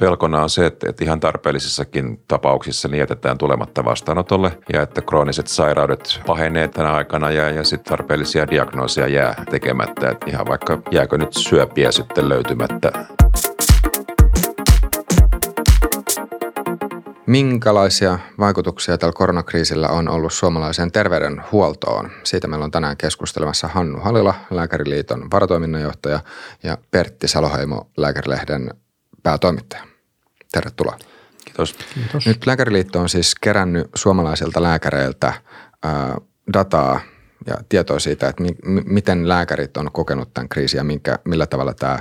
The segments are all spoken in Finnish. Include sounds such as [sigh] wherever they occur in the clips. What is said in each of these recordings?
pelkona on se, että, että ihan tarpeellisissakin tapauksissa niin jätetään tulematta vastaanotolle ja että krooniset sairaudet pahenee tänä aikana ja, ja sitten tarpeellisia diagnoosia jää tekemättä. Että ihan vaikka jääkö nyt syöpiä sitten löytymättä. Minkälaisia vaikutuksia tällä koronakriisillä on ollut suomalaiseen terveydenhuoltoon? Siitä meillä on tänään keskustelemassa Hannu Halila, Lääkäriliiton varatoiminnanjohtaja ja Pertti Saloheimo, Lääkärilehden päätoimittaja. Tervetuloa. Kiitos. Kiitos. Nyt Lääkäriliitto on siis kerännyt suomalaisilta lääkäreiltä ää, dataa ja tietoa siitä, että mi- miten lääkärit on kokenut tämän kriisin ja minkä, millä tavalla tämä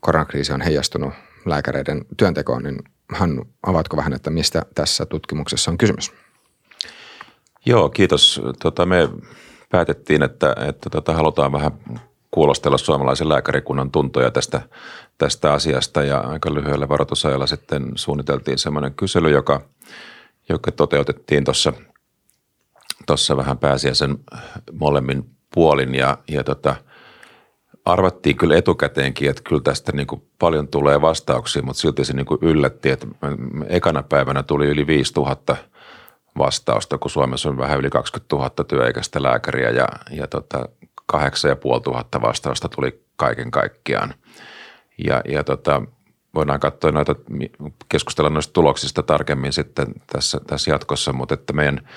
koronakriisi on heijastunut lääkäreiden työntekoon, niin Hannu, avaatko vähän, että mistä tässä tutkimuksessa on kysymys? Joo, kiitos. Tota, me päätettiin, että, että tota, halutaan vähän kuulostella suomalaisen lääkärikunnan tuntoja tästä, tästä asiasta. Ja aika lyhyellä varoitusajalla sitten suunniteltiin semmoinen kysely, joka, joka toteutettiin tuossa tuossa vähän pääsiäisen molemmin puolin. Ja, ja tota, arvattiin kyllä etukäteenkin, että kyllä tästä niin kuin paljon tulee vastauksia, mutta silti se niin kuin yllätti, että ekana päivänä tuli yli 5000 vastausta, kun Suomessa on vähän yli 20 000 työikäistä lääkäriä. Ja, ja tota, 8500 vastausta tuli kaiken kaikkiaan. Ja, ja tota, voidaan katsoa noita, keskustella noista tuloksista tarkemmin sitten tässä, tässä jatkossa, mutta että meidän,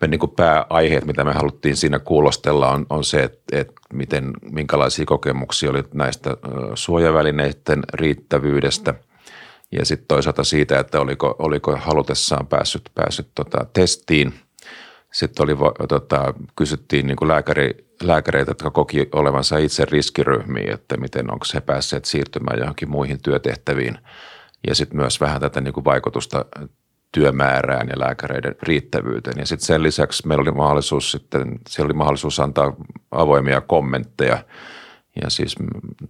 meidän niin kuin pääaiheet, mitä me haluttiin siinä kuulostella, on, on se, että, että miten, minkälaisia kokemuksia oli näistä suojavälineiden riittävyydestä ja sitten toisaalta siitä, että oliko, oliko halutessaan päässyt, päässyt tota testiin. Sitten oli, tota, kysyttiin niin kuin lääkäri, lääkäreitä, jotka koki olevansa itse riskiryhmiä, että miten onko he päässeet siirtymään johonkin muihin työtehtäviin. Ja sitten myös vähän tätä niin kuin vaikutusta työmäärään ja lääkäreiden riittävyyteen. Ja sitten sen lisäksi meillä oli mahdollisuus sitten, siellä oli mahdollisuus antaa avoimia kommentteja ja siis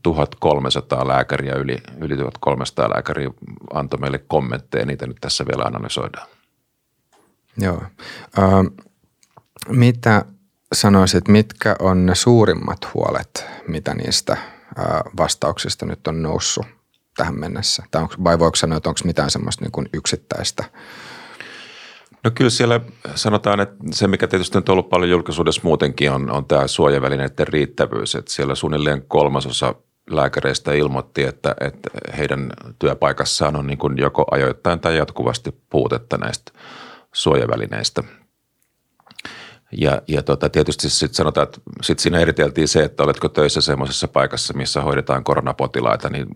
1300 lääkäriä, yli, yli 1300 lääkäriä antoi meille kommentteja, niitä nyt tässä vielä analysoidaan. Joo. Uh, mitä sanoisit, mitkä on ne suurimmat huolet, mitä niistä vastauksista nyt on noussut tähän mennessä? Tai onko, vai voiko sanoa, että onko mitään semmoista niin kuin yksittäistä? No kyllä siellä sanotaan, että se mikä tietysti on ollut paljon julkisuudessa muutenkin on, on tämä suojavälineiden riittävyys. Että siellä suunnilleen kolmasosa lääkäreistä ilmoitti, että, että heidän työpaikassaan on niin kuin joko ajoittain tai jatkuvasti puutetta näistä suojavälineistä – ja, ja tota, tietysti sitten sanotaan, että sit siinä eriteltiin se, että oletko töissä semmoisessa paikassa, missä hoidetaan koronapotilaita, niin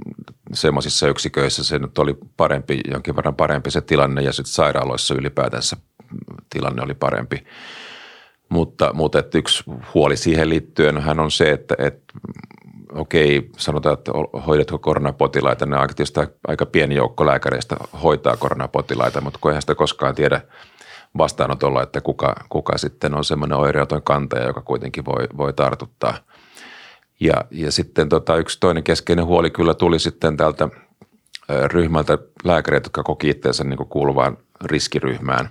semmoisissa yksiköissä se nyt oli parempi, jonkin verran parempi se tilanne ja sitten sairaaloissa ylipäätänsä tilanne oli parempi. Mutta, mutta että yksi huoli siihen liittyen hän on se, että, että okei, sanotaan, että hoidatko koronapotilaita, ne tietysti aika pieni joukko lääkäreistä hoitaa koronapotilaita, mutta kun eihän sitä koskaan tiedä – vastaanotolla, että kuka, kuka sitten on semmoinen oireeton kantaja, joka kuitenkin voi, voi tartuttaa. Ja, ja sitten tota, yksi toinen keskeinen huoli kyllä tuli sitten tältä ryhmältä lääkäreitä, jotka koki itseensä niin kuuluvaan riskiryhmään.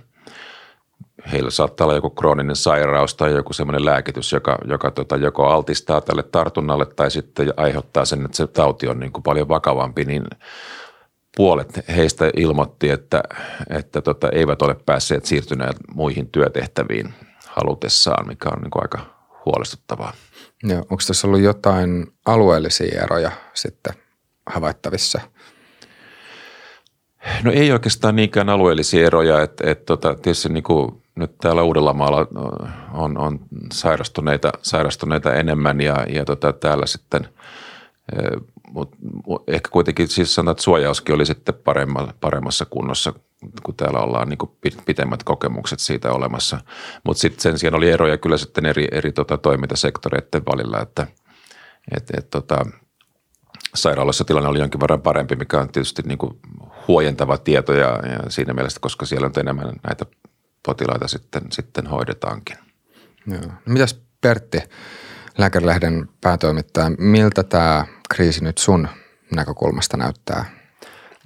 Heillä saattaa olla joku krooninen sairaus tai joku semmoinen lääkitys, joka, joka tota, joko altistaa tälle tartunnalle tai sitten aiheuttaa sen, että se tauti on niin kuin paljon vakavampi, niin puolet heistä ilmoitti, että, että tota, eivät ole päässeet siirtyneet muihin työtehtäviin halutessaan, mikä on niin kuin aika huolestuttavaa. Joo, onko tässä ollut jotain alueellisia eroja sitten havaittavissa? No ei oikeastaan niinkään alueellisia eroja, että, että tota, tietysti niin kuin nyt täällä Uudellamaalla on, on sairastuneita, sairastuneita enemmän ja, ja tota, täällä sitten – mutta ehkä kuitenkin siis sanotaan, että suojauskin oli sitten paremmassa kunnossa, kun täällä ollaan niin pitemmät kokemukset siitä olemassa. Mutta sitten sen sijaan oli eroja kyllä sitten eri, eri tota, toimintasektoreiden välillä, että et, et, tota, sairaalassa tilanne oli jonkin verran parempi, mikä on tietysti niin kuin huojentava tieto ja, ja siinä mielessä, koska siellä on enemmän näitä potilaita sitten, sitten hoidetaankin. Joo. No mitäs Pertti, Lääkärilehden päätoimittaja, miltä tämä kriisi nyt sun näkökulmasta näyttää?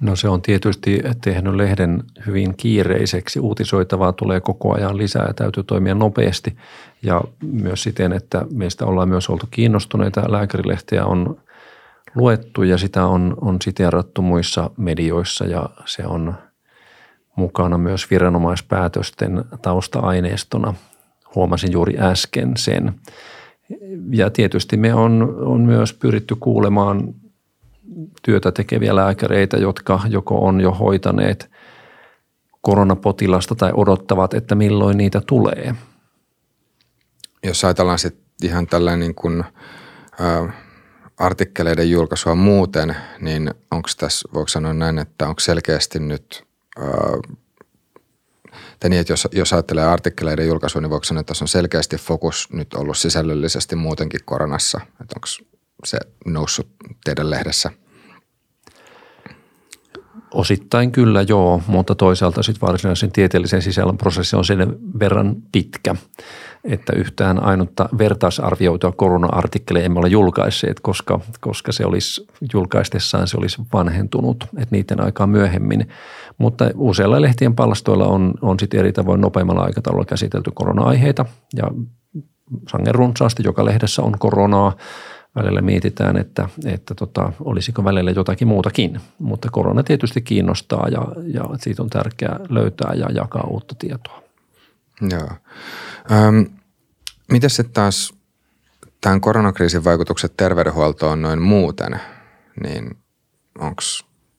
No se on tietysti tehnyt lehden hyvin kiireiseksi. Uutisoitavaa tulee koko ajan lisää ja täytyy toimia nopeasti. Ja myös siten, että meistä ollaan myös oltu kiinnostuneita. Lääkärilehtiä on luettu ja sitä on, on siteerattu muissa medioissa ja se on mukana myös viranomaispäätösten tausta-aineistona. Huomasin juuri äsken sen. Ja tietysti me on, on myös pyritty kuulemaan työtä tekeviä lääkäreitä, jotka joko on jo hoitaneet koronapotilasta tai odottavat, että milloin niitä tulee. Jos ajatellaan sitten ihan tällainen niin kuin, ä, artikkeleiden julkaisua muuten, niin onko tässä, voiko sanoa näin, että onko selkeästi nyt ä, niin, että jos, jos ajattelee artikkeleiden julkaisua, niin voiko sanoa, että tässä on selkeästi fokus nyt ollut sisällöllisesti muutenkin koronassa, että onko se noussut teidän lehdessä – Osittain kyllä joo, mutta toisaalta sitten varsinaisen tieteellisen sisällön prosessi on sen verran pitkä, että yhtään ainutta vertaisarvioitua korona-artikkeleja emme ole julkaisseet, koska, koska se olisi julkaistessaan se olisi vanhentunut, että niiden aikaa myöhemmin. Mutta useilla lehtien palstoilla on, on sitten eri tavoin nopeammalla aikataululla käsitelty korona-aiheita ja sangen runsaasti joka lehdessä on koronaa – välillä mietitään, että, että tota, olisiko välillä jotakin muutakin. Mutta korona tietysti kiinnostaa ja, ja siitä on tärkeää löytää ja jakaa uutta tietoa. Joo. Öm, miten sitten taas tämän koronakriisin vaikutukset terveydenhuoltoon noin muuten, niin onko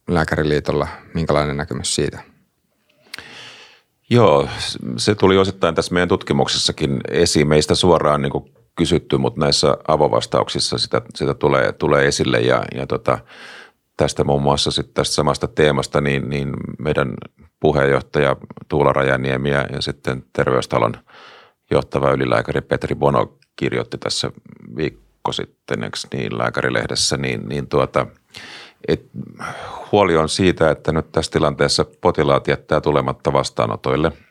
Lääkäriliitolla minkälainen näkemys siitä? Joo, se tuli osittain tässä meidän tutkimuksessakin esiin meistä suoraan niin kuin kysytty, mutta näissä avovastauksissa sitä, sitä tulee, tulee esille ja, ja tota, tästä muun muassa sitten tästä samasta teemasta, niin, niin meidän puheenjohtaja Tuula Rajaniemi ja, ja sitten terveystalon johtava ylilääkäri Petri Bono kirjoitti tässä viikko sitten, eikö niin, lääkärilehdessä, niin, niin tuota, et huoli on siitä, että nyt tässä tilanteessa potilaat jättää tulematta vastaanotoille –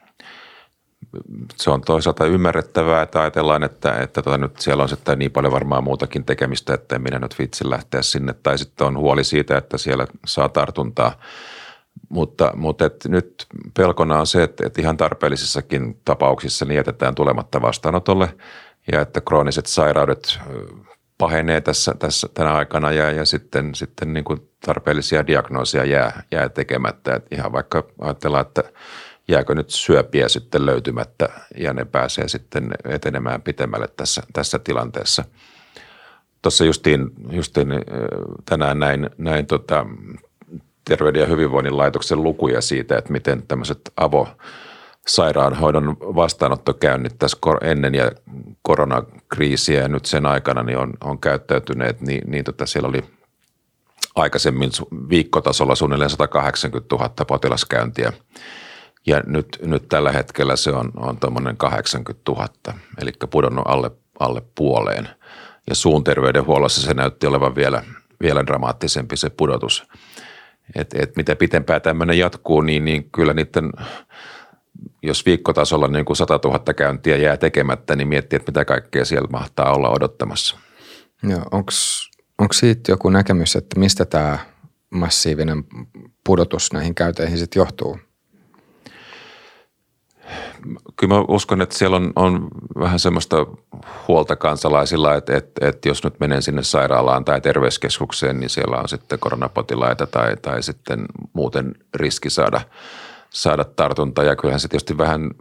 se on toisaalta ymmärrettävää, että ajatellaan, että, että tota nyt siellä on sitten niin paljon varmaan muutakin tekemistä, että minä nyt vitsi lähteä sinne. Tai sitten on huoli siitä, että siellä saa tartuntaa. Mutta, mutta et nyt pelkona on se, että, että ihan tarpeellisissakin tapauksissa niin jätetään tulematta vastaanotolle ja että krooniset sairaudet pahenee tässä, tässä tänä aikana ja, ja sitten, sitten niin kuin tarpeellisia diagnoosia jää, jää tekemättä. Et ihan vaikka ajatellaan, että – jääkö nyt syöpiä sitten löytymättä ja ne pääsee sitten etenemään pitemmälle tässä, tässä tilanteessa. Tuossa justiin, justiin tänään näin, näin tota, Terveyden ja hyvinvoinnin laitoksen lukuja siitä, että miten tämmöiset avo sairaanhoidon vastaanottokäynnit tässä ennen ja koronakriisiä ja nyt sen aikana niin on, on käyttäytyneet, niin, niin tota siellä oli aikaisemmin viikkotasolla suunnilleen 180 000 potilaskäyntiä – ja nyt, nyt tällä hetkellä se on, on tuommoinen 80 000, eli pudonnut alle, alle puoleen. Ja suun terveydenhuollossa se näytti olevan vielä, vielä dramaattisempi se pudotus. Että et mitä pitempään tämmöinen jatkuu, niin, niin kyllä niiden, jos viikkotasolla niin kuin 100 000 käyntiä jää tekemättä, niin miettii, että mitä kaikkea siellä mahtaa olla odottamassa. Joo, onko siitä joku näkemys, että mistä tämä massiivinen pudotus näihin käyteihin sitten johtuu? Kyllä mä uskon, että siellä on, on vähän semmoista huolta kansalaisilla, että, että, että jos nyt menen sinne sairaalaan tai terveyskeskukseen, niin siellä on sitten koronapotilaita tai, tai sitten muuten riski saada, saada tartunta. Ja kyllähän se tietysti vähän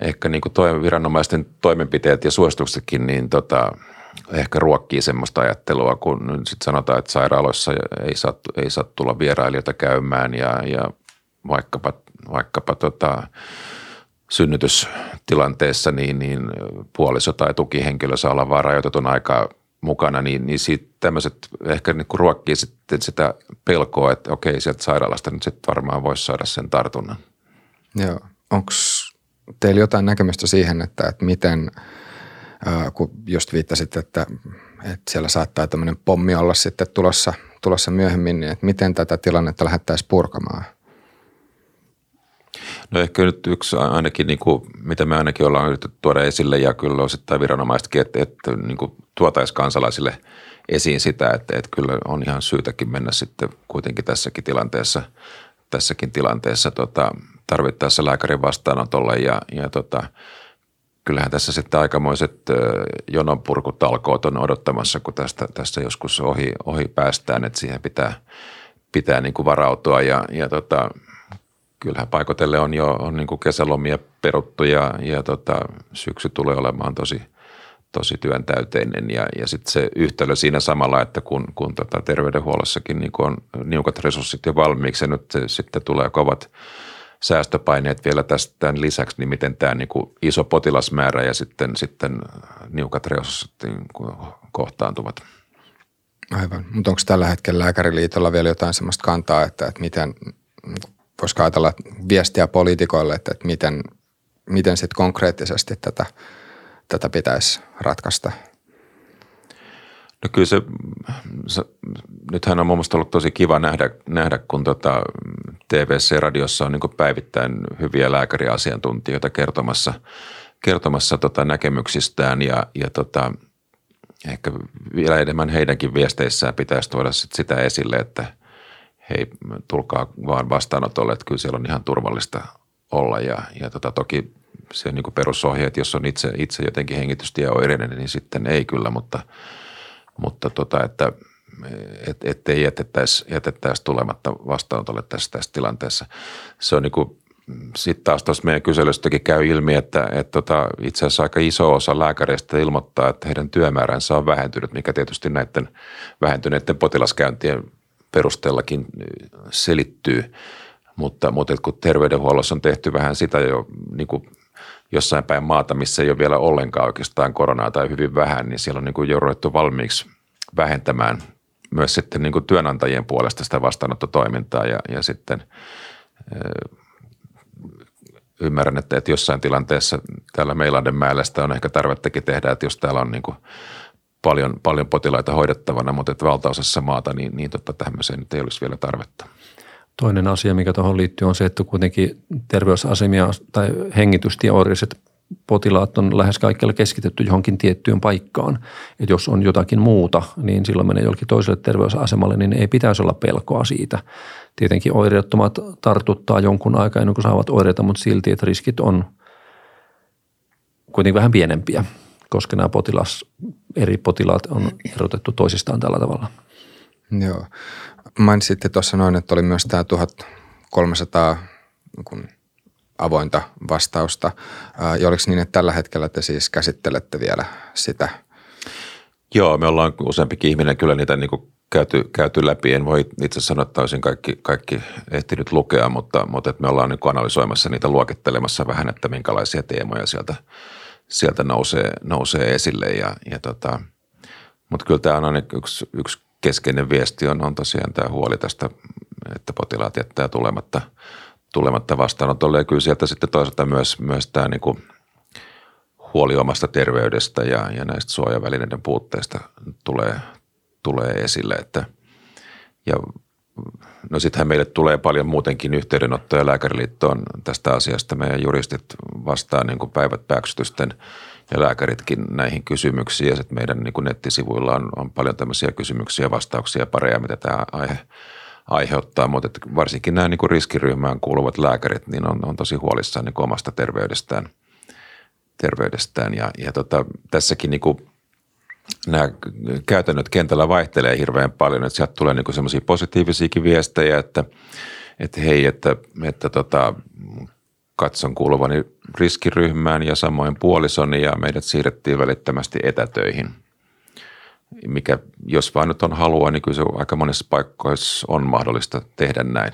ehkä niin kuin viranomaisten toimenpiteet ja suosituksetkin, niin tota, ehkä ruokkii semmoista ajattelua, kun sitten sanotaan, että sairaaloissa ei saa, ei saa tulla vierailijoita käymään ja, ja vaikkapa, vaikkapa tota, synnytystilanteessa niin, niin puoliso tai tukihenkilö saa olla vain rajoitetun aikaa mukana, niin, niin siitä tämmöiset ehkä niin kuin ruokkii sitten sitä pelkoa, että okei, sieltä sairaalasta nyt sitten varmaan voisi saada sen tartunnan. Joo. Onko teillä jotain näkemystä siihen, että, että miten, äh, kun just viittasit, että, että siellä saattaa tämmöinen pommi olla sitten tulossa, tulossa myöhemmin, niin että miten tätä tilannetta lähdettäisiin purkamaan? No ehkä nyt yksi ainakin, niin kuin, mitä me ainakin ollaan yritetty tuoda esille ja kyllä osittain viranomaisetkin, että, että niin kuin tuotaisiin kansalaisille esiin sitä, että, että kyllä on ihan syytäkin mennä sitten kuitenkin tässäkin tilanteessa, tässäkin tilanteessa tota, tarvittaessa lääkärin vastaanotolle ja, ja tota, kyllähän tässä sitten aikamoiset jononpurkutalkoot on odottamassa, kun tästä, tästä joskus ohi, ohi päästään, että siihen pitää, pitää niin kuin varautua ja, ja tota, kyllähän paikotelle on jo on niin kuin kesälomia peruttu ja, ja tota, syksy tulee olemaan tosi, tosi työntäyteinen ja, ja sitten se yhtälö siinä samalla, että kun, kun tota terveydenhuollossakin niin on niukat resurssit jo valmiiksi ja nyt sitten tulee kovat säästöpaineet vielä tästä tämän lisäksi, niin miten tämä niin iso potilasmäärä ja sitten, sitten niukat resurssit niin kohtaantuvat. Aivan, mutta onko tällä hetkellä Lääkäriliitolla vielä jotain sellaista kantaa, että, että miten, voisiko ajatella viestiä poliitikoille, että, että miten, miten sitten konkreettisesti tätä, tätä pitäisi ratkaista? No kyllä se, se nythän on mun mielestä ollut tosi kiva nähdä, nähdä kun tota TVC-radiossa on niin päivittäin hyviä lääkäriasiantuntijoita kertomassa, kertomassa tota näkemyksistään ja, ja tota, ehkä vielä enemmän heidänkin viesteissään pitäisi tuoda sit sitä esille, että hei, tulkaa vaan vastaanotolle, että kyllä siellä on ihan turvallista olla ja, ja tota, toki se niin perusohjeet, jos on itse, itse jotenkin hengitystieoireinen, niin sitten ei kyllä, mutta, mutta tota, että – et, ettei jätettäisi, jätettäisi tulematta vastaanotolle tässä, tässä tilanteessa. Se on niin kuin, sitten taas tuossa meidän kyselystäkin käy ilmi, että, että tota, itse asiassa aika iso osa lääkäreistä ilmoittaa, että heidän työmääränsä on vähentynyt, mikä tietysti näiden vähentyneiden potilaskäyntien perusteellakin selittyy. Mutta, mutta kun terveydenhuollossa on tehty vähän sitä jo niin kuin jossain päin maata, missä ei ole vielä ollenkaan oikeastaan koronaa tai hyvin vähän, niin siellä on niin kuin jo ruvettu valmiiksi vähentämään myös sitten niin kuin työnantajien puolesta sitä vastaanottotoimintaa ja, ja sitten ymmärrän, että, että jossain tilanteessa täällä Meiladen sitä on ehkä tarvettakin tehdä, että jos täällä on niin kuin paljon, paljon potilaita hoidettavana, mutta että valtaosassa maata, niin, niin totta tämmöiseen nyt ei olisi vielä tarvetta. Toinen asia, mikä tuohon liittyy, on se, että kuitenkin terveysasemia tai hengitystieoireiset potilaat on lähes kaikkialla keskitetty johonkin tiettyyn paikkaan. Että jos on jotakin muuta, niin silloin menee jollekin toiselle terveysasemalle, niin ei pitäisi olla pelkoa siitä. Tietenkin oireettomat tartuttaa jonkun aikaa ennen kuin saavat oireita, mutta silti, että riskit on kuitenkin vähän pienempiä, koska nämä potilas, eri potilaat on erotettu toisistaan tällä tavalla. Joo. Mainitsitte tuossa noin, että oli myös tämä 1300 kun avointa vastausta. Ja oliko niin, että tällä hetkellä te siis käsittelette vielä sitä? Joo, me ollaan useampikin ihminen kyllä niitä niin käyty, käyty läpi. En voi itse sanoa, että olisin kaikki, kaikki ehtinyt lukea, mutta, mutta että me ollaan niin analysoimassa niitä luokittelemassa vähän, että minkälaisia teemoja sieltä, sieltä nousee, nousee esille. Ja, ja tota, mutta kyllä tämä on yksi, yksi keskeinen viesti on, on tosiaan tämä huoli tästä, että potilaat jättää tulematta – tulematta vastaanotolle. Ja kyllä sieltä sitten toisaalta myös, myös tämä niin kuin huoli omasta terveydestä ja, ja näistä suojavälineiden puutteista tulee, tulee esille. Että, ja no sittenhän meille tulee paljon muutenkin yhteydenottoja Lääkäriliittoon tästä asiasta. Meidän juristit vastaa niin kuin päivät pääksytysten ja lääkäritkin näihin kysymyksiin. Ja sitten meidän niin kuin nettisivuilla on, on paljon tämmöisiä kysymyksiä, vastauksia, pareja, mitä tämä aihe – aiheuttaa, mutta että varsinkin nämä niin riskiryhmään kuuluvat lääkärit niin on, on tosi huolissaan niin omasta terveydestään, terveydestään. ja, ja tota, tässäkin niin kuin nämä käytännöt kentällä vaihtelee hirveän paljon, että sieltä tulee niin semmoisia positiivisiakin viestejä, että, että hei, että, että tota, katson kuuluvani riskiryhmään ja samoin puolisoni ja meidät siirrettiin välittömästi etätöihin – mikä jos vaan nyt on halua, niin kyllä se aika monissa paikoissa on mahdollista tehdä näin.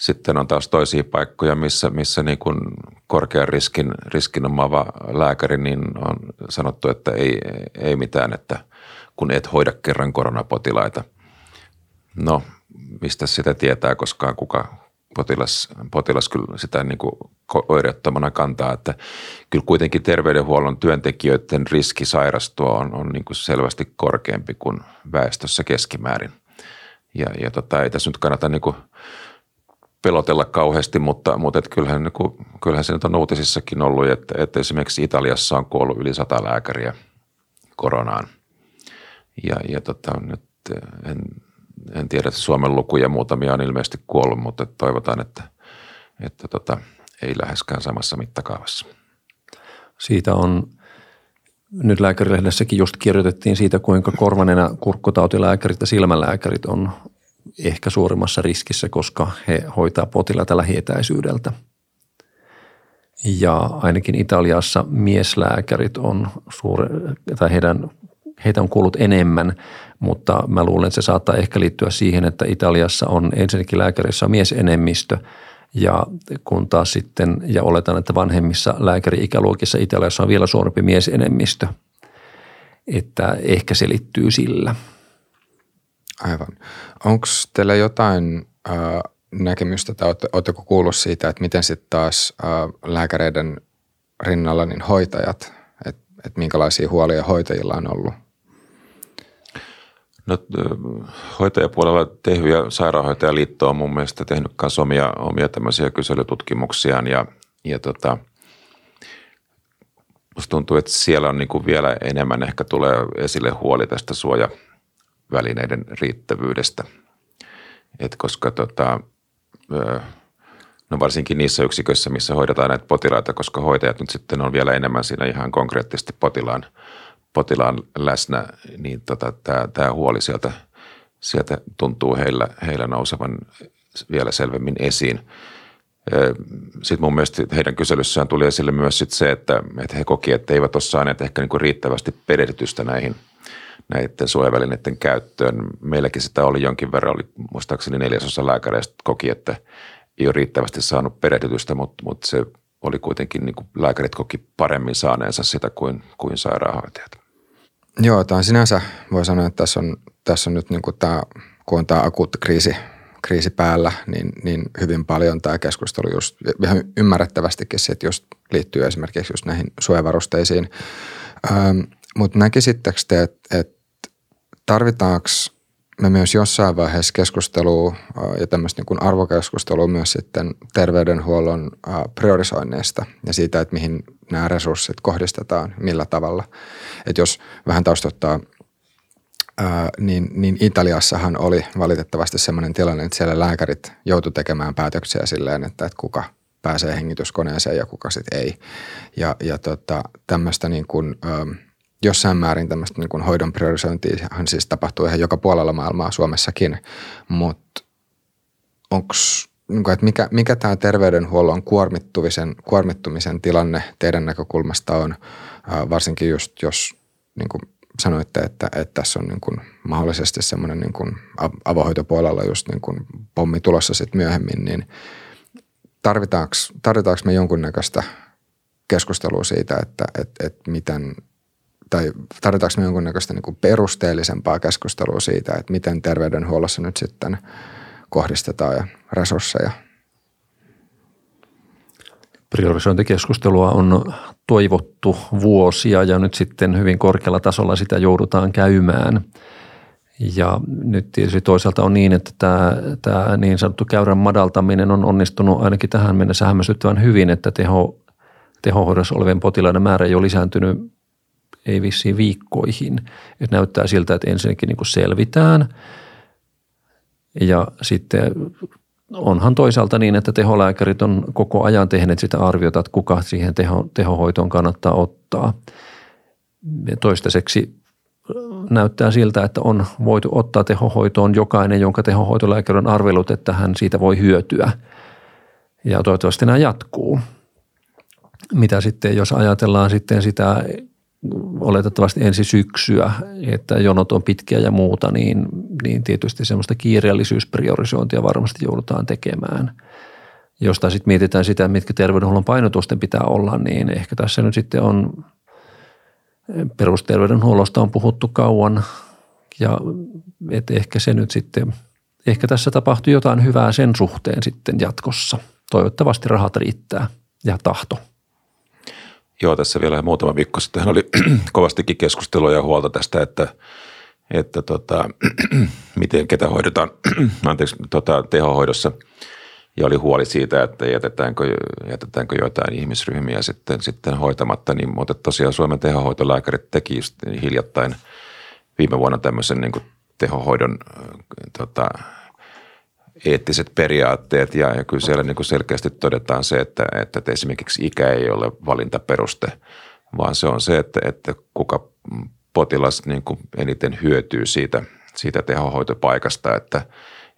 Sitten on taas toisia paikkoja, missä, missä niin kuin korkean riskin, riskin omaava lääkäri, niin on sanottu, että ei, ei mitään, että kun et hoida kerran koronapotilaita. No, mistä sitä tietää koskaan kuka, potilas, potilas kyllä sitä niin kuin oireettomana kantaa, että kyllä kuitenkin terveydenhuollon työntekijöiden riski sairastua on, on niin kuin selvästi korkeampi kuin väestössä keskimäärin. Ja, ja tota, ei tässä nyt kannata niin kuin pelotella kauheasti, mutta, mutta et kyllähän, niin kuin, kyllähän se nyt on uutisissakin ollut, että, että esimerkiksi Italiassa on kuollut yli sata lääkäriä koronaan. Ja, ja tota, nyt en, en tiedä, että Suomen lukuja muutamia on ilmeisesti kuollut, mutta toivotaan, että, että tota, ei läheskään samassa mittakaavassa. Siitä on nyt lääkärilehdessäkin just kirjoitettiin siitä, kuinka korvanenä kurkkutautilääkärit ja silmälääkärit on ehkä suurimmassa riskissä, koska he hoitaa potilaita lähietäisyydeltä. Ja ainakin Italiassa mieslääkärit on suuri, tai heidän, heitä on kuullut enemmän, mutta mä luulen, että se saattaa ehkä liittyä siihen, että Italiassa on ensinnäkin lääkärissä miesenemmistö ja kun taas sitten, ja oletan, että vanhemmissa lääkäri-ikäluokissa Italiassa on vielä suurempi miesenemmistö, että ehkä se liittyy sillä. Aivan. Onko teillä jotain äh, näkemystä tai oletteko kuullut siitä, että miten sitten taas äh, lääkäreiden rinnalla niin hoitajat, että et minkälaisia huolia hoitajilla on ollut? No, hoitajapuolella Tehy ja Sairaanhoitajaliitto on mun mielestä tehnyt myös omia, omia tämmöisiä kyselytutkimuksiaan ja, ja tota, musta tuntuu, että siellä on niin kuin vielä enemmän ehkä tulee esille huoli tästä suojavälineiden riittävyydestä. Et koska tota, no varsinkin niissä yksiköissä, missä hoidetaan näitä potilaita, koska hoitajat nyt sitten on vielä enemmän siinä ihan konkreettisesti potilaan – potilaan läsnä, niin tota, tämä huoli sieltä, sieltä tuntuu heillä, heillä nousevan vielä selvemmin esiin. Sitten mun mielestä heidän kyselyssään tuli esille myös sit se, että, että he koki, että eivät ole saaneet ehkä niin riittävästi perehdytystä näihin näiden suojavälineiden käyttöön. Meilläkin sitä oli jonkin verran, oli muistaakseni neljäsosa lääkäreistä koki, että ei ole riittävästi saanut perehdytystä, mutta, mutta se oli kuitenkin, niin kuin lääkärit koki paremmin saaneensa sitä kuin, kuin sairaanhoitajat. Joo, tämä sinänsä, voi sanoa, että tässä on, tässä on nyt niin kuin tämä, kun on tämä akuutti kriisi, kriisi päällä, niin, niin hyvin paljon tämä keskustelu just ihan ymmärrettävästikin sit just liittyy esimerkiksi just näihin suojavarusteisiin. Mutta näkisittekö te, että et tarvitaanko me myös jossain vaiheessa keskustelua ja tämmöistä niin kuin arvokeskustelua myös sitten terveydenhuollon priorisoinneista ja siitä, että mihin nämä resurssit kohdistetaan, millä tavalla. Että jos vähän taustottaa, niin, niin Italiassahan oli valitettavasti sellainen tilanne, että siellä lääkärit joutu tekemään päätöksiä silleen, että, että kuka pääsee hengityskoneeseen ja kuka sitten ei. Ja, ja tota, tämmöistä niin kuin, jossain määrin tämmöistä niin kuin hoidon priorisointiahan siis tapahtuu ihan joka puolella maailmaa Suomessakin, mutta onko niin että mikä, mikä tämä terveydenhuollon kuormittumisen, kuormittumisen tilanne teidän näkökulmasta on, varsinkin just jos niin kuin sanoitte, että, että tässä on niin kuin mahdollisesti semmoinen niin kuin avohoitopuolella just niin kuin pommi tulossa sitten myöhemmin, niin tarvitaanko, tarvitaanko me jonkunnäköistä keskustelua siitä, että, että, että miten tai tarvitaanko me jonkunnäköistä niin kuin perusteellisempaa keskustelua siitä, että miten terveydenhuollossa nyt sitten kohdistetaan ja resursseja? Priorisointikeskustelua on toivottu vuosia ja nyt sitten hyvin korkealla tasolla sitä joudutaan käymään. Ja nyt tietysti toisaalta on niin, että tämä, tämä niin sanottu käyrän madaltaminen on onnistunut ainakin tähän mennessä hämmästyttävän hyvin, että teho, tehohoidossa olevien potilaiden määrä ei ole lisääntynyt ei vissiin viikkoihin. Et näyttää siltä, että ensinnäkin niin kuin selvitään ja sitten onhan toisaalta niin, että teholääkärit on koko ajan tehneet sitä arviota, että kuka siihen teho, tehohoitoon kannattaa ottaa. Toistaiseksi näyttää siltä, että on voitu ottaa tehohoitoon jokainen, jonka tehohoitolääkäri on arvelut, että hän siitä voi hyötyä. Ja toivottavasti nämä jatkuu. Mitä sitten, jos ajatellaan sitten sitä oletettavasti ensi syksyä, että jonot on pitkiä ja muuta, niin, niin tietysti semmoista kiireellisyyspriorisointia varmasti joudutaan tekemään. Josta sitten mietitään sitä, mitkä terveydenhuollon painotusten pitää olla, niin ehkä tässä nyt sitten on perusterveydenhuollosta on puhuttu kauan ja et ehkä se nyt sitten, ehkä tässä tapahtuu jotain hyvää sen suhteen sitten jatkossa. Toivottavasti rahat riittää ja tahto. Joo, tässä vielä muutama viikko sitten oli [clears throat] kovastikin keskustelua ja huolta tästä, että, että tota, [clears throat] miten ketä hoidetaan [clears throat] anteeksi, tota, tehohoidossa. Ja oli huoli siitä, että jätetäänkö, jätetäänkö joitain ihmisryhmiä sitten, sitten hoitamatta. Niin, mutta tosiaan Suomen tehohoitolääkärit teki hiljattain viime vuonna tämmöisen niin tehohoidon tota, eettiset periaatteet ja, ja kyllä siellä niin kuin selkeästi todetaan se, että, että esimerkiksi ikä ei ole valintaperuste vaan se on se, että, että kuka potilas niin kuin eniten hyötyy siitä, siitä tehohoitopaikasta, että,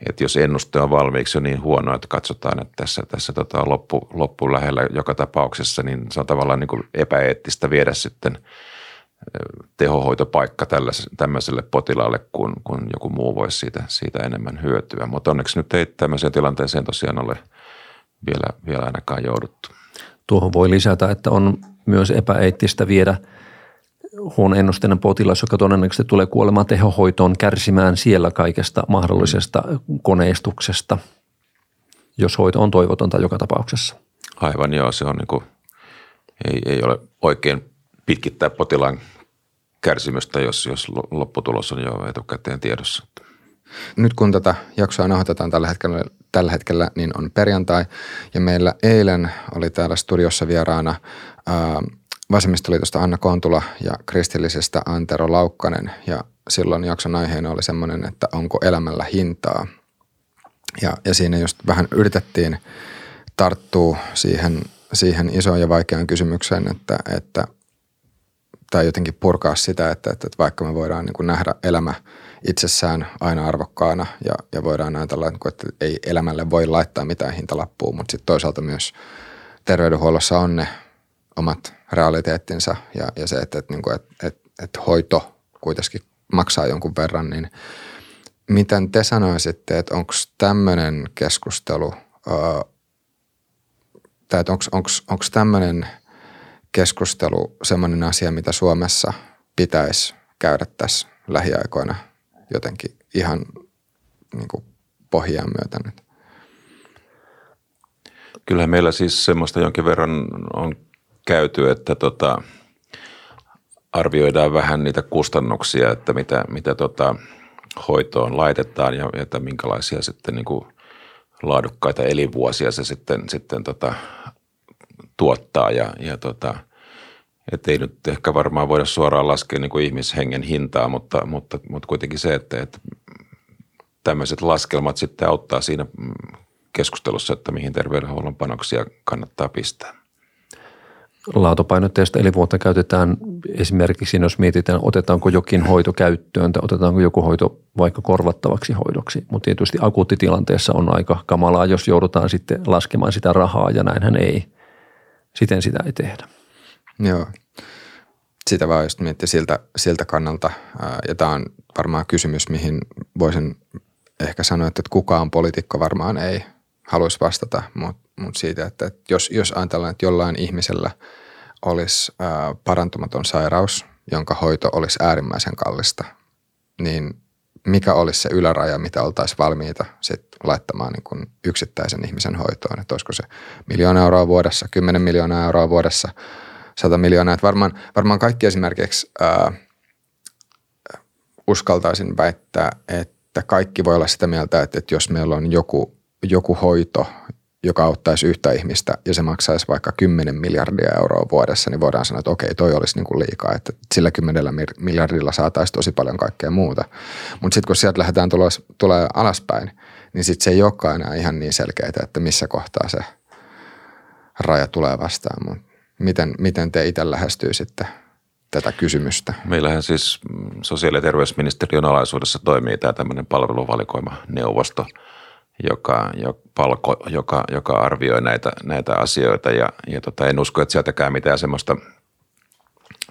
että jos ennuste on valmiiksi jo niin huono, että katsotaan, että tässä, tässä tota loppu, loppu lähellä joka tapauksessa, niin se on tavallaan niin kuin epäeettistä viedä sitten tehohoitopaikka tämmöiselle potilaalle, kun, kun joku muu voisi siitä, siitä enemmän hyötyä. Mutta onneksi nyt ei tämmöiseen tilanteeseen tosiaan ole vielä, vielä ainakaan jouduttu. Tuohon voi lisätä, että on myös epäeettistä viedä huono ennusteinen potilas, joka todennäköisesti tulee kuolemaan tehohoitoon kärsimään siellä kaikesta mahdollisesta koneistuksesta, jos hoito on toivotonta joka tapauksessa. Aivan joo, se on niin kuin, ei, ei ole oikein pitkittää potilaan kärsimystä, jos, jos lopputulos on jo etukäteen tiedossa. Nyt kun tätä jaksoa nauhoitetaan tällä hetkellä, tällä hetkellä, niin on perjantai ja meillä eilen oli täällä studiossa vieraana ää, Vasemmistoliitosta Anna Kontula ja kristillisestä Antero Laukkanen ja silloin jakson aiheena oli semmoinen, että onko elämällä hintaa. Ja, ja siinä just vähän yritettiin tarttua siihen, siihen isoon ja vaikeaan kysymykseen, että, että tai jotenkin purkaa sitä, että, että, että vaikka me voidaan niin kuin nähdä elämä itsessään aina arvokkaana ja, ja voidaan ajatella, niin että ei elämälle voi laittaa mitään hintalappua, mutta sitten toisaalta myös terveydenhuollossa on ne omat realiteettinsa ja, ja se, että, että, niin kuin, että, että, että hoito kuitenkin maksaa jonkun verran, niin miten te sanoisitte, että onko tämmöinen keskustelu, tai onko tämmöinen – keskustelu semmoinen asia, mitä Suomessa pitäisi käydä tässä lähiaikoina jotenkin ihan niin kuin pohjaan myöten? Kyllä meillä siis semmoista jonkin verran on käyty, että tota, arvioidaan vähän niitä kustannuksia, että mitä, mitä tota, hoitoon laitetaan ja että minkälaisia sitten niin kuin laadukkaita elinvuosia se sitten, sitten tota, tuottaa ja, ja tota, että ei nyt ehkä varmaan voida suoraan laskea niin kuin ihmishengen hintaa, mutta, mutta, mutta kuitenkin se, että, että tämmöiset laskelmat sitten auttaa siinä keskustelussa, että mihin terveydenhuollon panoksia kannattaa pistää. Laatupainotteista elinvuotta käytetään esimerkiksi, jos mietitään, otetaanko jokin hoito käyttöön tai otetaanko joku hoito vaikka korvattavaksi hoidoksi. Mutta tietysti akuuttitilanteessa on aika kamalaa, jos joudutaan sitten laskemaan sitä rahaa ja näinhän ei – siten sitä ei tehdä. Joo. Sitä vaan just miettiä siltä, siltä kannalta. Ja tämä on varmaan kysymys, mihin voisin ehkä sanoa, että kukaan poliitikko varmaan ei haluaisi vastata, mutta mut siitä, että, että jos, jos ajatellaan, että jollain ihmisellä olisi parantumaton sairaus, jonka hoito olisi äärimmäisen kallista, niin mikä olisi se yläraja, mitä oltaisiin valmiita sit laittamaan niin kuin yksittäisen ihmisen hoitoon. Että olisiko se miljoona euroa vuodessa, kymmenen miljoonaa euroa vuodessa, sata miljoonaa. Että varmaan, varmaan kaikki esimerkiksi ää, uskaltaisin väittää, että kaikki voi olla sitä mieltä, että, että jos meillä on joku, joku hoito, joka auttaisi yhtä ihmistä ja se maksaisi vaikka 10 miljardia euroa vuodessa, niin voidaan sanoa, että okei, toi olisi niin kuin liikaa, että sillä 10 miljardilla saataisiin tosi paljon kaikkea muuta. Mutta sitten kun sieltä lähdetään tulos, tulee alaspäin, niin sitten se ei olekaan enää ihan niin selkeää, että missä kohtaa se raja tulee vastaan. Mut miten, miten te itse lähestyy sitten tätä kysymystä? Meillähän siis sosiaali- ja terveysministeriön alaisuudessa toimii tämä tämmöinen palveluvalikoimaneuvosto – joka, palko, joka, joka arvioi näitä, näitä asioita ja, ja tota, en usko, että sieltäkään mitään semmoista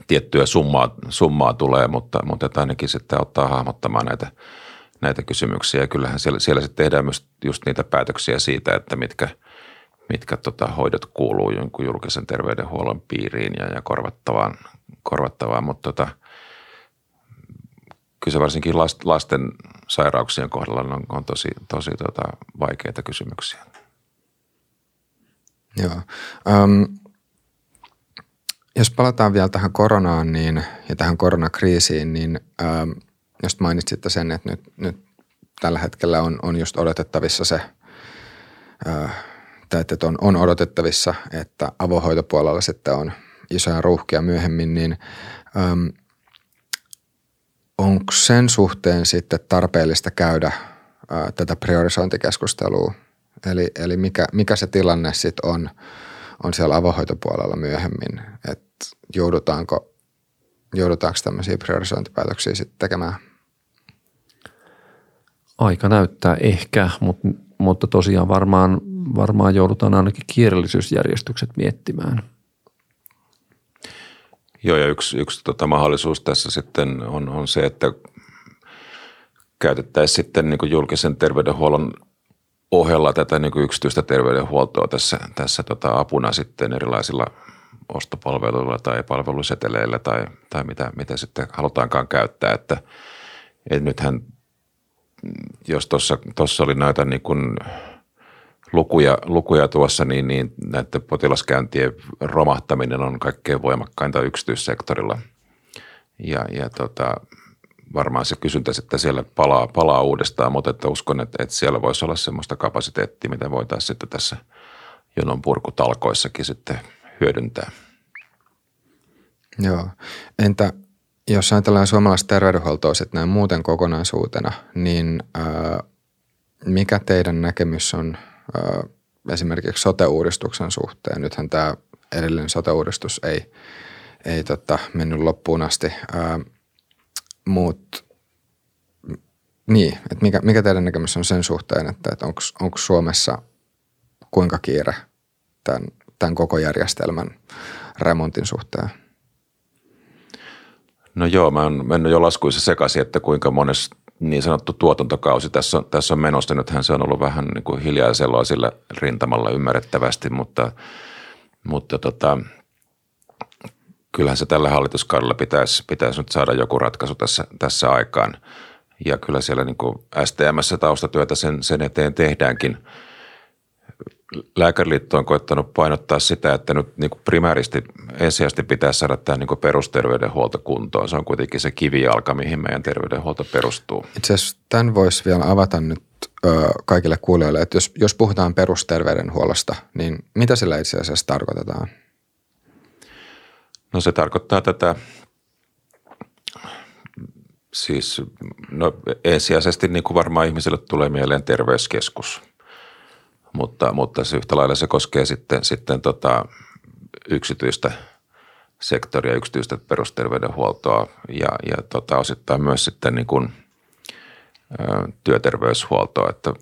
tiettyä summaa, summaa tulee, mutta, mutta ainakin sitten auttaa hahmottamaan näitä, näitä kysymyksiä. Ja kyllähän siellä, siellä sitten tehdään myös just niitä päätöksiä siitä, että mitkä, mitkä tota, hoidot kuuluu jonkun julkisen terveydenhuollon piiriin ja, ja korvattavaan, korvattavaan. mutta tota, kyllä se varsinkin lasten sairauksien kohdalla on, on tosi, tosi tota, vaikeita kysymyksiä. Joo. Um, jos palataan vielä tähän koronaan niin, ja tähän koronakriisiin, niin um, jos mainitsitte sen, että nyt, nyt tällä hetkellä on, on just odotettavissa se, uh, tai että on, on odotettavissa, että avohoitopuolella sitten on isoja ruuhkia myöhemmin, niin um, onko sen suhteen sitten tarpeellista käydä ää, tätä priorisointikeskustelua? Eli, eli mikä, mikä se tilanne sitten on, on siellä avohoitopuolella myöhemmin? Et joudutaanko, joudutaanko tämmöisiä priorisointipäätöksiä sitten tekemään? Aika näyttää ehkä, mutta, mutta tosiaan varmaan, varmaan joudutaan ainakin kiireellisyysjärjestykset miettimään. Joo, ja yksi, yksi tota, mahdollisuus tässä sitten on, on se, että käytettäisiin sitten niin julkisen terveydenhuollon ohella tätä niin yksityistä terveydenhuoltoa tässä, tässä tota apuna sitten erilaisilla ostopalveluilla tai palveluseteleillä tai, tai mitä, mitä sitten halutaankaan käyttää. Että, että nythän, jos tuossa oli näitä niin kuin lukuja, lukuja tuossa, niin, niin näiden potilaskäyntien romahtaminen on kaikkein voimakkainta yksityissektorilla. Ja, ja tota, varmaan se kysyntä sitten siellä palaa, palaa uudestaan, mutta että uskon, että, että siellä voisi olla semmoista kapasiteettia, mitä voitaisiin sitten tässä jonon purkutalkoissakin sitten hyödyntää. Joo. Entä jos ajatellaan suomalaista terveydenhuoltoa sitten näin muuten kokonaisuutena, niin ää, mikä teidän näkemys on esimerkiksi sote-uudistuksen suhteen? Nythän tämä edellinen sote-uudistus ei, ei tota, mennyt loppuun asti. Mutta niin, että mikä, mikä teidän näkemys on sen suhteen, että, että onko Suomessa kuinka kiire tämän, tämän koko järjestelmän remontin suhteen? No joo, mä oon mennyt jo laskuissa sekaisin, että kuinka monessa niin sanottu tuotantokausi tässä on, tässä on menossa. Nythän se on ollut vähän niin kuin hiljaisella sillä rintamalla ymmärrettävästi, mutta, mutta tota, kyllähän se tällä hallituskaudella pitäisi, pitäisi nyt saada joku ratkaisu tässä, tässä aikaan. Ja kyllä siellä niin kuin STMssä taustatyötä sen, sen eteen tehdäänkin. Lääkäriliitto on koittanut painottaa sitä, että nyt niin kuin primääristi ensisijaisesti pitää saada tämä niin kuin perusterveydenhuolto kuntoon. Se on kuitenkin se kivijalka, mihin meidän terveydenhuolto perustuu. Itse asiassa tämän voisi vielä avata nyt ö, kaikille kuulijoille, että jos, jos puhutaan perusterveydenhuollosta, niin mitä sillä itse asiassa tarkoitetaan? No se tarkoittaa tätä, siis no ensisijaisesti niin kuin varmaan ihmiselle tulee mieleen terveyskeskus, mutta, mutta se yhtä lailla se koskee sitten, sitten tota yksityistä sektoria, yksityistä perusterveydenhuoltoa ja, ja tota, osittain myös sitten niin kuin, ö, työterveyshuoltoa, että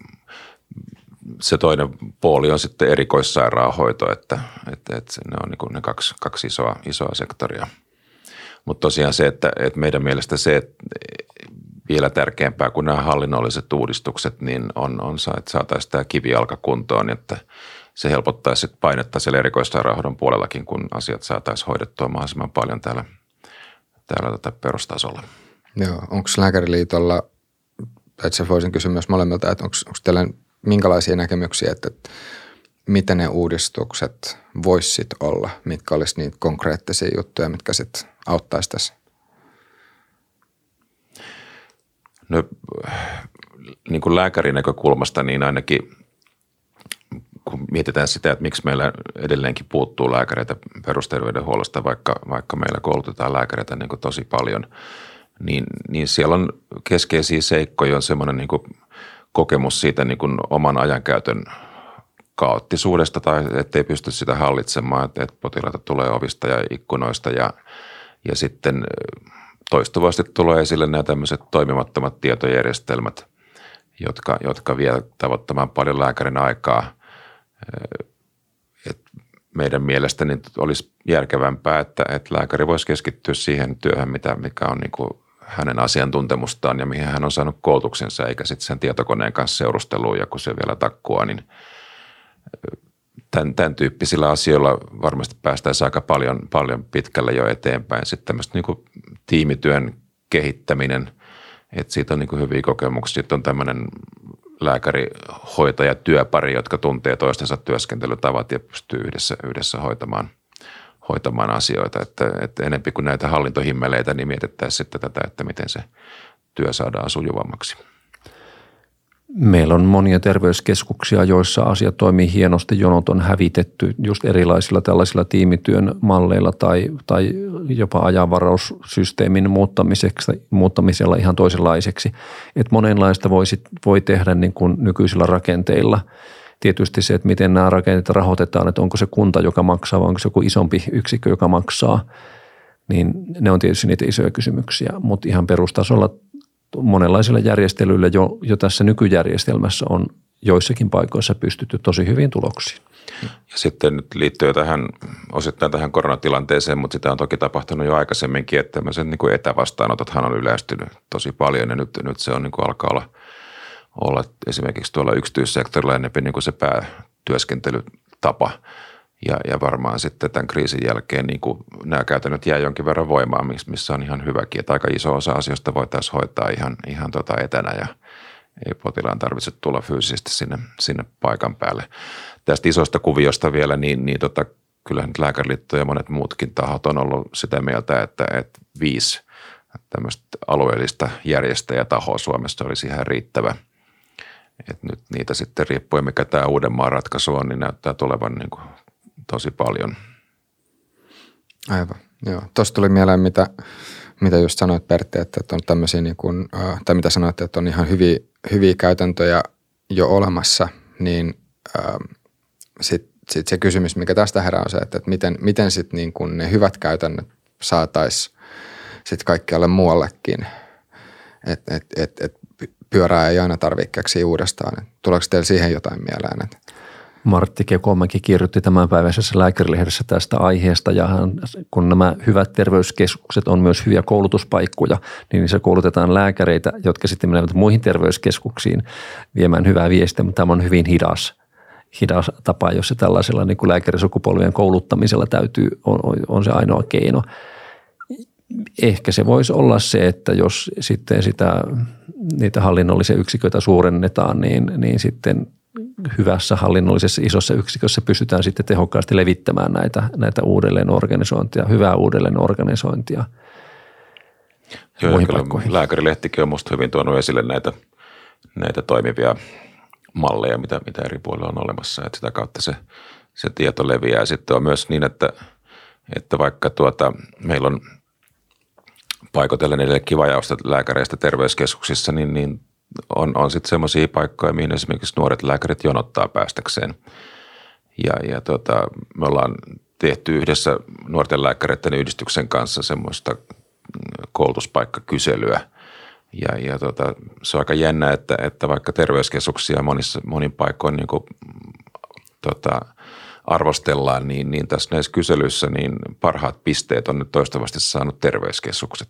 se toinen puoli on sitten erikoissairaanhoito, että, että, että ne on niin ne kaksi, kaksi isoa, isoa sektoria. Mutta tosiaan se, että, että meidän mielestä se, että vielä tärkeämpää kuin nämä hallinnolliset uudistukset, niin on, on että saataisiin tämä kivijalka kuntoon, että se helpottaisi painetta siellä erikoissairaanhoidon puolellakin, kun asiat saataisiin hoidettua mahdollisimman paljon täällä, täällä tätä tota perustasolla. Joo, onko Lääkäriliitolla, itse voisin kysyä myös molemmilta, että onko, teillä minkälaisia näkemyksiä, että miten ne uudistukset voisit olla, mitkä olisi niitä konkreettisia juttuja, mitkä sitten auttaisi tässä? No niin kuin lääkärin näkökulmasta, niin ainakin kun mietitään sitä, että miksi meillä edelleenkin puuttuu lääkäreitä perusterveydenhuollosta, vaikka, vaikka meillä koulutetaan lääkäreitä niin kuin tosi paljon, niin, niin siellä on keskeisiä seikkoja, on semmoinen niin kuin kokemus siitä niin kuin oman ajankäytön kaoottisuudesta tai ettei pysty sitä hallitsemaan, että, potilaita tulee ovista ja ikkunoista ja, ja sitten toistuvasti tulee esille nämä tämmöiset toimimattomat tietojärjestelmät, jotka, jotka vie tavoittamaan paljon lääkärin aikaa. Et meidän mielestä niin olisi järkevämpää, että, että lääkäri voisi keskittyä siihen työhön, mitä, mikä on niin kuin hänen asiantuntemustaan ja mihin hän on saanut koulutuksensa, eikä sitten sen tietokoneen kanssa seurusteluun ja kun se vielä takkua, niin tämän, tämän tyyppisillä asioilla varmasti päästäisiin aika paljon, paljon pitkälle jo eteenpäin. Sitten tämmöistä niin tiimityön kehittäminen, että siitä on niin kuin hyviä kokemuksia. Sitten on tämmöinen lääkäri-hoitaja-työpari, jotka tuntee toistensa työskentelytavat ja pystyy yhdessä, yhdessä hoitamaan – hoitamaan asioita. Että, että enempi kuin näitä hallintohimmeleitä, niin mietittäisiin sitten tätä, että miten se työ saadaan sujuvammaksi. Meillä on monia terveyskeskuksia, joissa asiat toimii hienosti. Jonot on hävitetty just erilaisilla tällaisilla tiimityön malleilla tai, tai jopa ajanvaraussysteemin muuttamisella ihan toisenlaiseksi. Et monenlaista voi, sit, voi tehdä niin kuin nykyisillä rakenteilla – tietysti se, että miten nämä rakenteet rahoitetaan, että onko se kunta, joka maksaa vai onko se joku isompi yksikkö, joka maksaa, niin ne on tietysti niitä isoja kysymyksiä, mutta ihan perustasolla monenlaisilla järjestelyillä jo, jo tässä nykyjärjestelmässä on joissakin paikoissa pystytty tosi hyvin tuloksiin. Ja sitten nyt liittyy tähän, osittain tähän koronatilanteeseen, mutta sitä on toki tapahtunut jo aikaisemminkin, että tämmöiset niin kuin etävastaanotothan on yleistynyt tosi paljon ja nyt, nyt se on niin kuin alkaa olla, olla esimerkiksi tuolla yksityissektorilla enemmän niin kuin se päätyöskentelytapa. Ja, ja varmaan sitten tämän kriisin jälkeen niin kuin nämä käytännöt jää jonkin verran voimaan, missä on ihan hyväkin, että aika iso osa asioista voitaisiin hoitaa ihan, ihan tota etänä ja ei potilaan tarvitse tulla fyysisesti sinne, sinne paikan päälle tästä isosta kuviosta vielä, niin, niin tota, kyllähän nyt Lääkäriliitto ja monet muutkin tahot on ollut sitä mieltä, että, että viisi tämmöistä alueellista järjestäjätahoa Suomessa olisi ihan riittävä. Et nyt niitä sitten riippuen, mikä tämä Uudenmaan ratkaisu on, niin näyttää tulevan niin kuin tosi paljon. Aivan, joo. Tuosta tuli mieleen, mitä, mitä just sanoit Pertti, että on tämmöisiä niin kuin, tai mitä sanoit, että on ihan hyviä, hyviä käytäntöjä jo olemassa, niin sitten sit se kysymys, mikä tästä herää on se, että, että miten, miten sitten niin ne hyvät käytännöt saataisiin sitten kaikkialle muuallekin. Että et, et, et pyörää ei aina tarvitse keksiä uudestaan. Tuleeko teillä siihen jotain mieleen? Että Martti Kekomäki kirjoitti tämänpäiväisessä lääkärilehdessä tästä aiheesta ja kun nämä hyvät terveyskeskukset on myös hyviä koulutuspaikkoja, niin se koulutetaan lääkäreitä, jotka sitten menevät muihin terveyskeskuksiin viemään hyvää viestiä, mutta tämä on hyvin hidas hidas tapa, jossa tällaisella niin kuin lääkärisukupolvien kouluttamisella täytyy, on, on se ainoa keino. Ehkä se voisi olla se, että jos sitten sitä, niitä hallinnollisia yksiköitä suurennetaan, niin, niin sitten hyvässä hallinnollisessa isossa yksikössä pystytään sitten tehokkaasti levittämään näitä, näitä uudelleenorganisointia, hyvää uudelleenorganisointia. Joo, lääkärilehtikin on minusta hyvin tuonut esille näitä, näitä toimivia malleja, mitä, mitä eri puolilla on olemassa, että sitä kautta se, se tieto leviää. Sitten on myös niin, että, että vaikka tuota, meillä on paikotellen edelleen kivajaosta lääkäreistä terveyskeskuksissa, niin, niin on, on sitten semmoisia paikkoja, mihin esimerkiksi nuoret lääkärit jonottaa päästäkseen. Ja, ja tota, me ollaan tehty yhdessä nuorten lääkäreiden yhdistyksen kanssa semmoista koulutuspaikkakyselyä – ja, ja tota, se on aika jännä, että, että vaikka terveyskeskuksia monissa, monin paikoin niin kuin, tota, arvostellaan, niin, niin tässä näissä kyselyissä niin parhaat pisteet on nyt toistavasti saanut terveyskeskukset.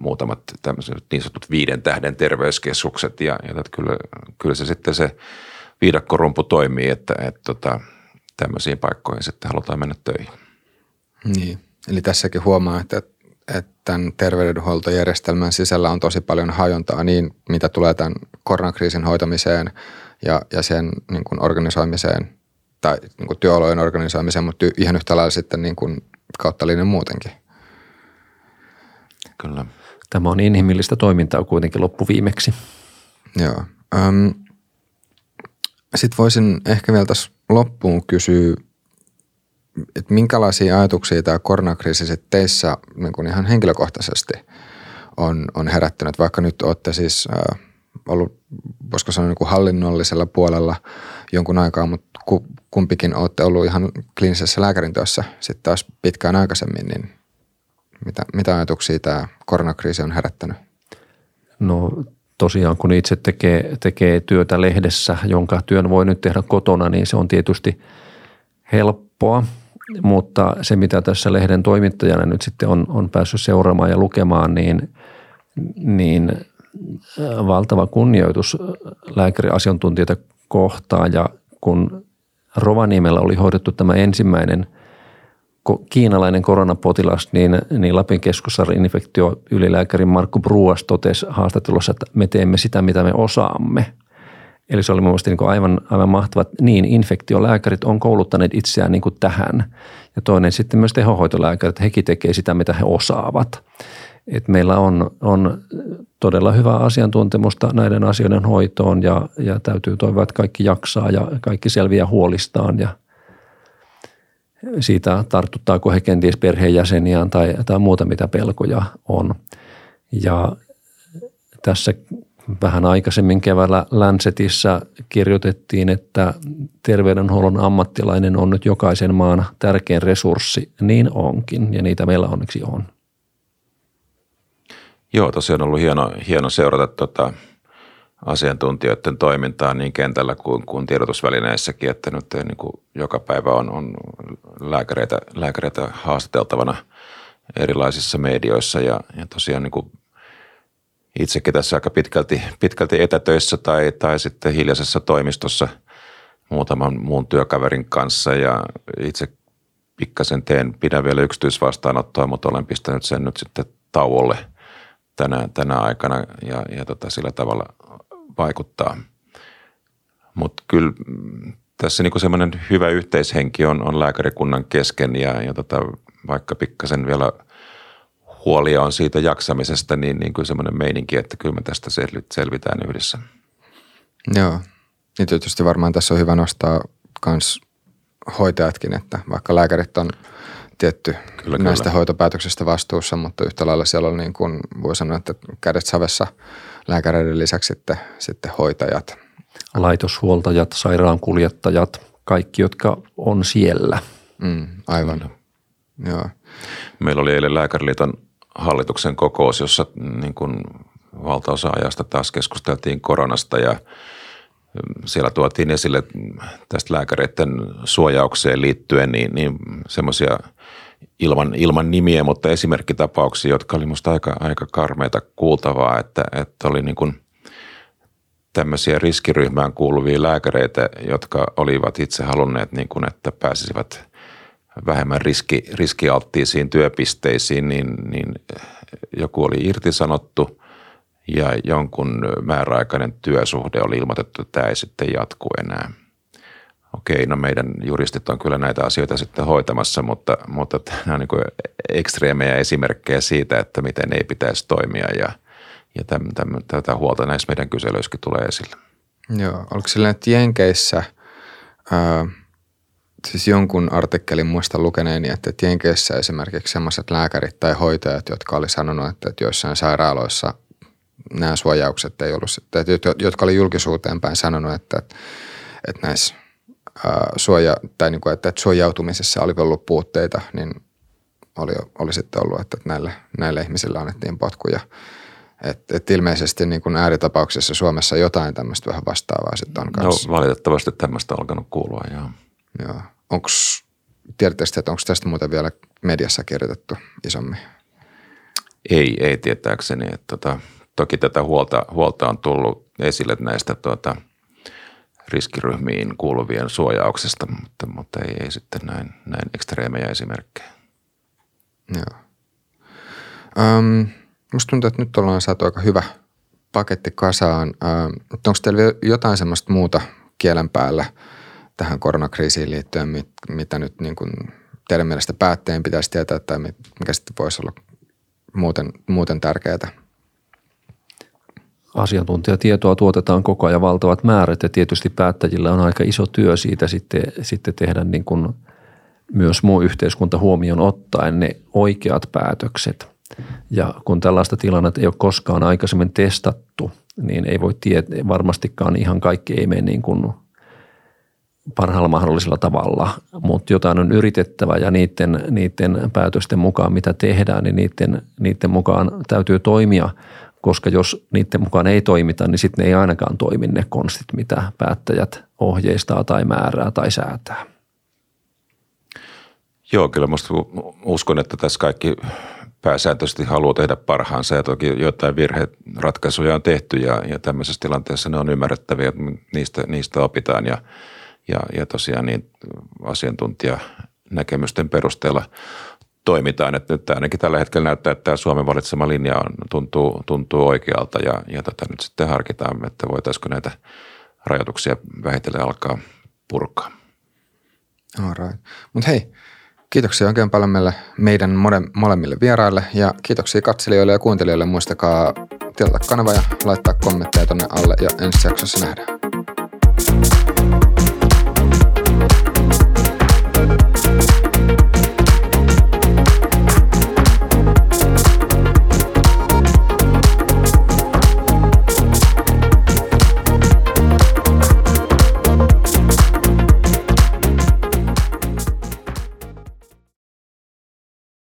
Muutamat tämmöiset niin sanotut viiden tähden terveyskeskukset ja, ja että kyllä, kyllä se sitten se viidakkorumpu toimii, että, että tota, tämmöisiin paikkoihin sitten halutaan mennä töihin. Niin, eli tässäkin huomaa, että että tämän terveydenhuoltojärjestelmän sisällä on tosi paljon hajontaa niin, mitä tulee tämän koronakriisin hoitamiseen ja, ja sen niin kuin organisoimiseen tai niin kuin työolojen organisoimiseen, mutta ihan yhtä lailla sitten niin kuin kautta muutenkin. Kyllä. Tämä on inhimillistä toimintaa kuitenkin loppuviimeksi. Joo. Öm, sitten voisin ehkä vielä tässä loppuun kysyä että minkälaisia ajatuksia tämä koronakriisi sitten teissä niin kuin ihan henkilökohtaisesti on, on herättänyt, vaikka nyt olette siis äh, ollut, voisiko sanoa niin kuin hallinnollisella puolella jonkun aikaa, mutta kumpikin olette ollut ihan kliinisessä lääkärin työssä sitten taas pitkään aikaisemmin, niin mitä, mitä ajatuksia tämä koronakriisi on herättänyt? No tosiaan kun itse tekee, tekee työtä lehdessä, jonka työn voi nyt tehdä kotona, niin se on tietysti helppoa – mutta se, mitä tässä lehden toimittajana nyt sitten on, on päässyt seuraamaan ja lukemaan, niin, niin äh, valtava kunnioitus lääkäriasiantuntijoita kohtaan. Ja kun Rovaniemellä oli hoidettu tämä ensimmäinen kiinalainen koronapotilas, niin, niin Lapin keskussairaala infektio ylilääkäri Markku Bruas totesi haastattelussa, että me teemme sitä, mitä me osaamme – Eli se oli mun mielestä niin aivan, aivan mahtava, että niin infektiolääkärit on kouluttaneet itseään niin kuin tähän. Ja toinen sitten myös tehohoitolääkärit, hekin tekee sitä, mitä he osaavat. Et meillä on, on todella hyvää asiantuntemusta näiden asioiden hoitoon ja, ja täytyy toivoa, että kaikki jaksaa ja kaikki selviää huolistaan ja siitä tartuttaako he kenties perheenjäseniään tai, tai muuta, mitä pelkoja on. Ja tässä vähän aikaisemmin keväällä Lancetissa kirjoitettiin, että terveydenhuollon ammattilainen on nyt jokaisen maan tärkein resurssi. Niin onkin ja niitä meillä onneksi on. Joo, tosiaan on ollut hieno, hieno seurata tota asiantuntijoiden toimintaa niin kentällä kuin, kuin tiedotusvälineissäkin, että nyt niin kuin joka päivä on, on lääkäreitä, lääkäreitä haastateltavana erilaisissa medioissa ja, ja tosiaan niin kuin itsekin tässä aika pitkälti, pitkälti etätöissä tai, tai sitten hiljaisessa toimistossa muutaman muun työkaverin kanssa ja itse pikkasen teen, pidän vielä yksityisvastaanottoa, mutta olen pistänyt sen nyt sitten tauolle tänä, tänä aikana ja, ja tota, sillä tavalla vaikuttaa. Mutta kyllä tässä niinku semmoinen hyvä yhteishenki on, on lääkärikunnan kesken ja, ja tota, vaikka pikkasen vielä – huolia on siitä jaksamisesta, niin, niin kuin semmoinen meininki, että kyllä me tästä selvitään yhdessä. Joo, niin tietysti varmaan tässä on hyvä nostaa myös hoitajatkin, että vaikka lääkärit on tietty kyllä, näistä kyllä. hoitopäätöksistä vastuussa, mutta yhtä lailla siellä on niin kuin voi sanoa, että kädet savessa lääkäreiden lisäksi sitten, sitten hoitajat. Laitoshuoltajat, sairaankuljettajat, kaikki, jotka on siellä. Mm, aivan, joo. Meillä oli eilen Lääkäriliiton hallituksen kokous, jossa niin kuin valtaosa ajasta taas keskusteltiin koronasta ja siellä tuotiin esille tästä lääkäreiden suojaukseen liittyen niin, niin semmoisia ilman, ilman nimiä, mutta esimerkkitapauksia, jotka oli musta aika, aika karmeita kuultavaa, että, että oli niin kuin tämmöisiä riskiryhmään kuuluvia lääkäreitä, jotka olivat itse halunneet, niin kuin, että pääsisivät vähemmän riski, riskialttiisiin työpisteisiin, niin, niin joku oli irtisanottu ja jonkun määräaikainen työsuhde oli ilmoitettu, että tämä ei sitten jatku enää. Okei, no meidän juristit on kyllä näitä asioita sitten hoitamassa, mutta, mutta nämä on niin ekstreemejä esimerkkejä siitä, että miten ei pitäisi toimia ja, ja täm, täm, tätä huolta näissä meidän kyselyissäkin tulee esille. Joo, oliko sillä että Jenkeissä ää, – siis jonkun artikkelin muista lukeneeni, että Jenkeissä esimerkiksi sellaiset lääkärit tai hoitajat, jotka oli sanonut, että, että joissain sairaaloissa nämä suojaukset ei ollut, että jotka oli julkisuuteen päin sanonut, että, että näissä suoja, tai niin kuin, että, että suojautumisessa oli ollut puutteita, niin oli, oli sitten ollut, että näille, näille ihmisille annettiin potkuja. Että et ilmeisesti niin kuin ääritapauksessa Suomessa jotain tämmöistä vähän vastaavaa sitten on kanssa. No valitettavasti tämmöistä on alkanut kuulua, joo. Joo. Onko, tiedätte että onko tästä muuten vielä mediassa kirjoitettu isommin? Ei, ei tietääkseni. Että tota, toki tätä huolta, huolta on tullut esille näistä tota, riskiryhmiin kuuluvien suojauksesta, mutta, mutta ei, ei sitten näin, näin ekstreemejä esimerkkejä. Joo. Um, musta tuntuu, että nyt ollaan saatu aika hyvä paketti kasaan. Um, onko teillä jotain semmoista muuta kielen päällä – tähän koronakriisiin liittyen, mit, mitä nyt niin kuin teidän mielestä päättäjien pitäisi tietää tai mikä sitten voisi olla muuten, muuten tärkeää? Asiantuntijatietoa tuotetaan koko ajan valtavat määrät ja tietysti päättäjillä on aika iso työ siitä sitten, sitten tehdä niin kuin myös muu yhteiskunta huomioon ottaen ne oikeat päätökset. Ja kun tällaista tilannetta ei ole koskaan aikaisemmin testattu, niin ei voi tietää, varmastikaan ihan kaikki ei mene niin kuin – parhaalla mahdollisella tavalla, mutta jotain on yritettävä ja niiden, niiden päätösten mukaan, mitä tehdään, niin niiden, niiden mukaan täytyy toimia, koska jos niiden mukaan ei toimita, niin sitten ne ei ainakaan toimi ne konstit, mitä päättäjät ohjeistaa tai määrää tai säätää. Joo, kyllä musta uskon, että tässä kaikki pääsääntöisesti haluaa tehdä parhaansa ja toki jotain virheratkaisuja on tehty ja, ja tämmöisessä tilanteessa ne on ymmärrettäviä, että niistä, niistä opitaan ja – ja, ja tosiaan niin asiantuntijanäkemysten perusteella toimitaan. Että nyt ainakin tällä hetkellä näyttää, että tämä Suomen valitsema linja on, tuntuu, tuntuu oikealta ja, ja tätä nyt sitten harkitaan, että voitaisiko näitä rajoituksia vähitellen alkaa purkaa. All right. Mutta hei, kiitoksia oikein paljon meille, meidän mole, molemmille vieraille ja kiitoksia katselijoille ja kuuntelijoille. Muistakaa tilata kanava ja laittaa kommentteja tonne alle ja ensi jaksossa nähdään.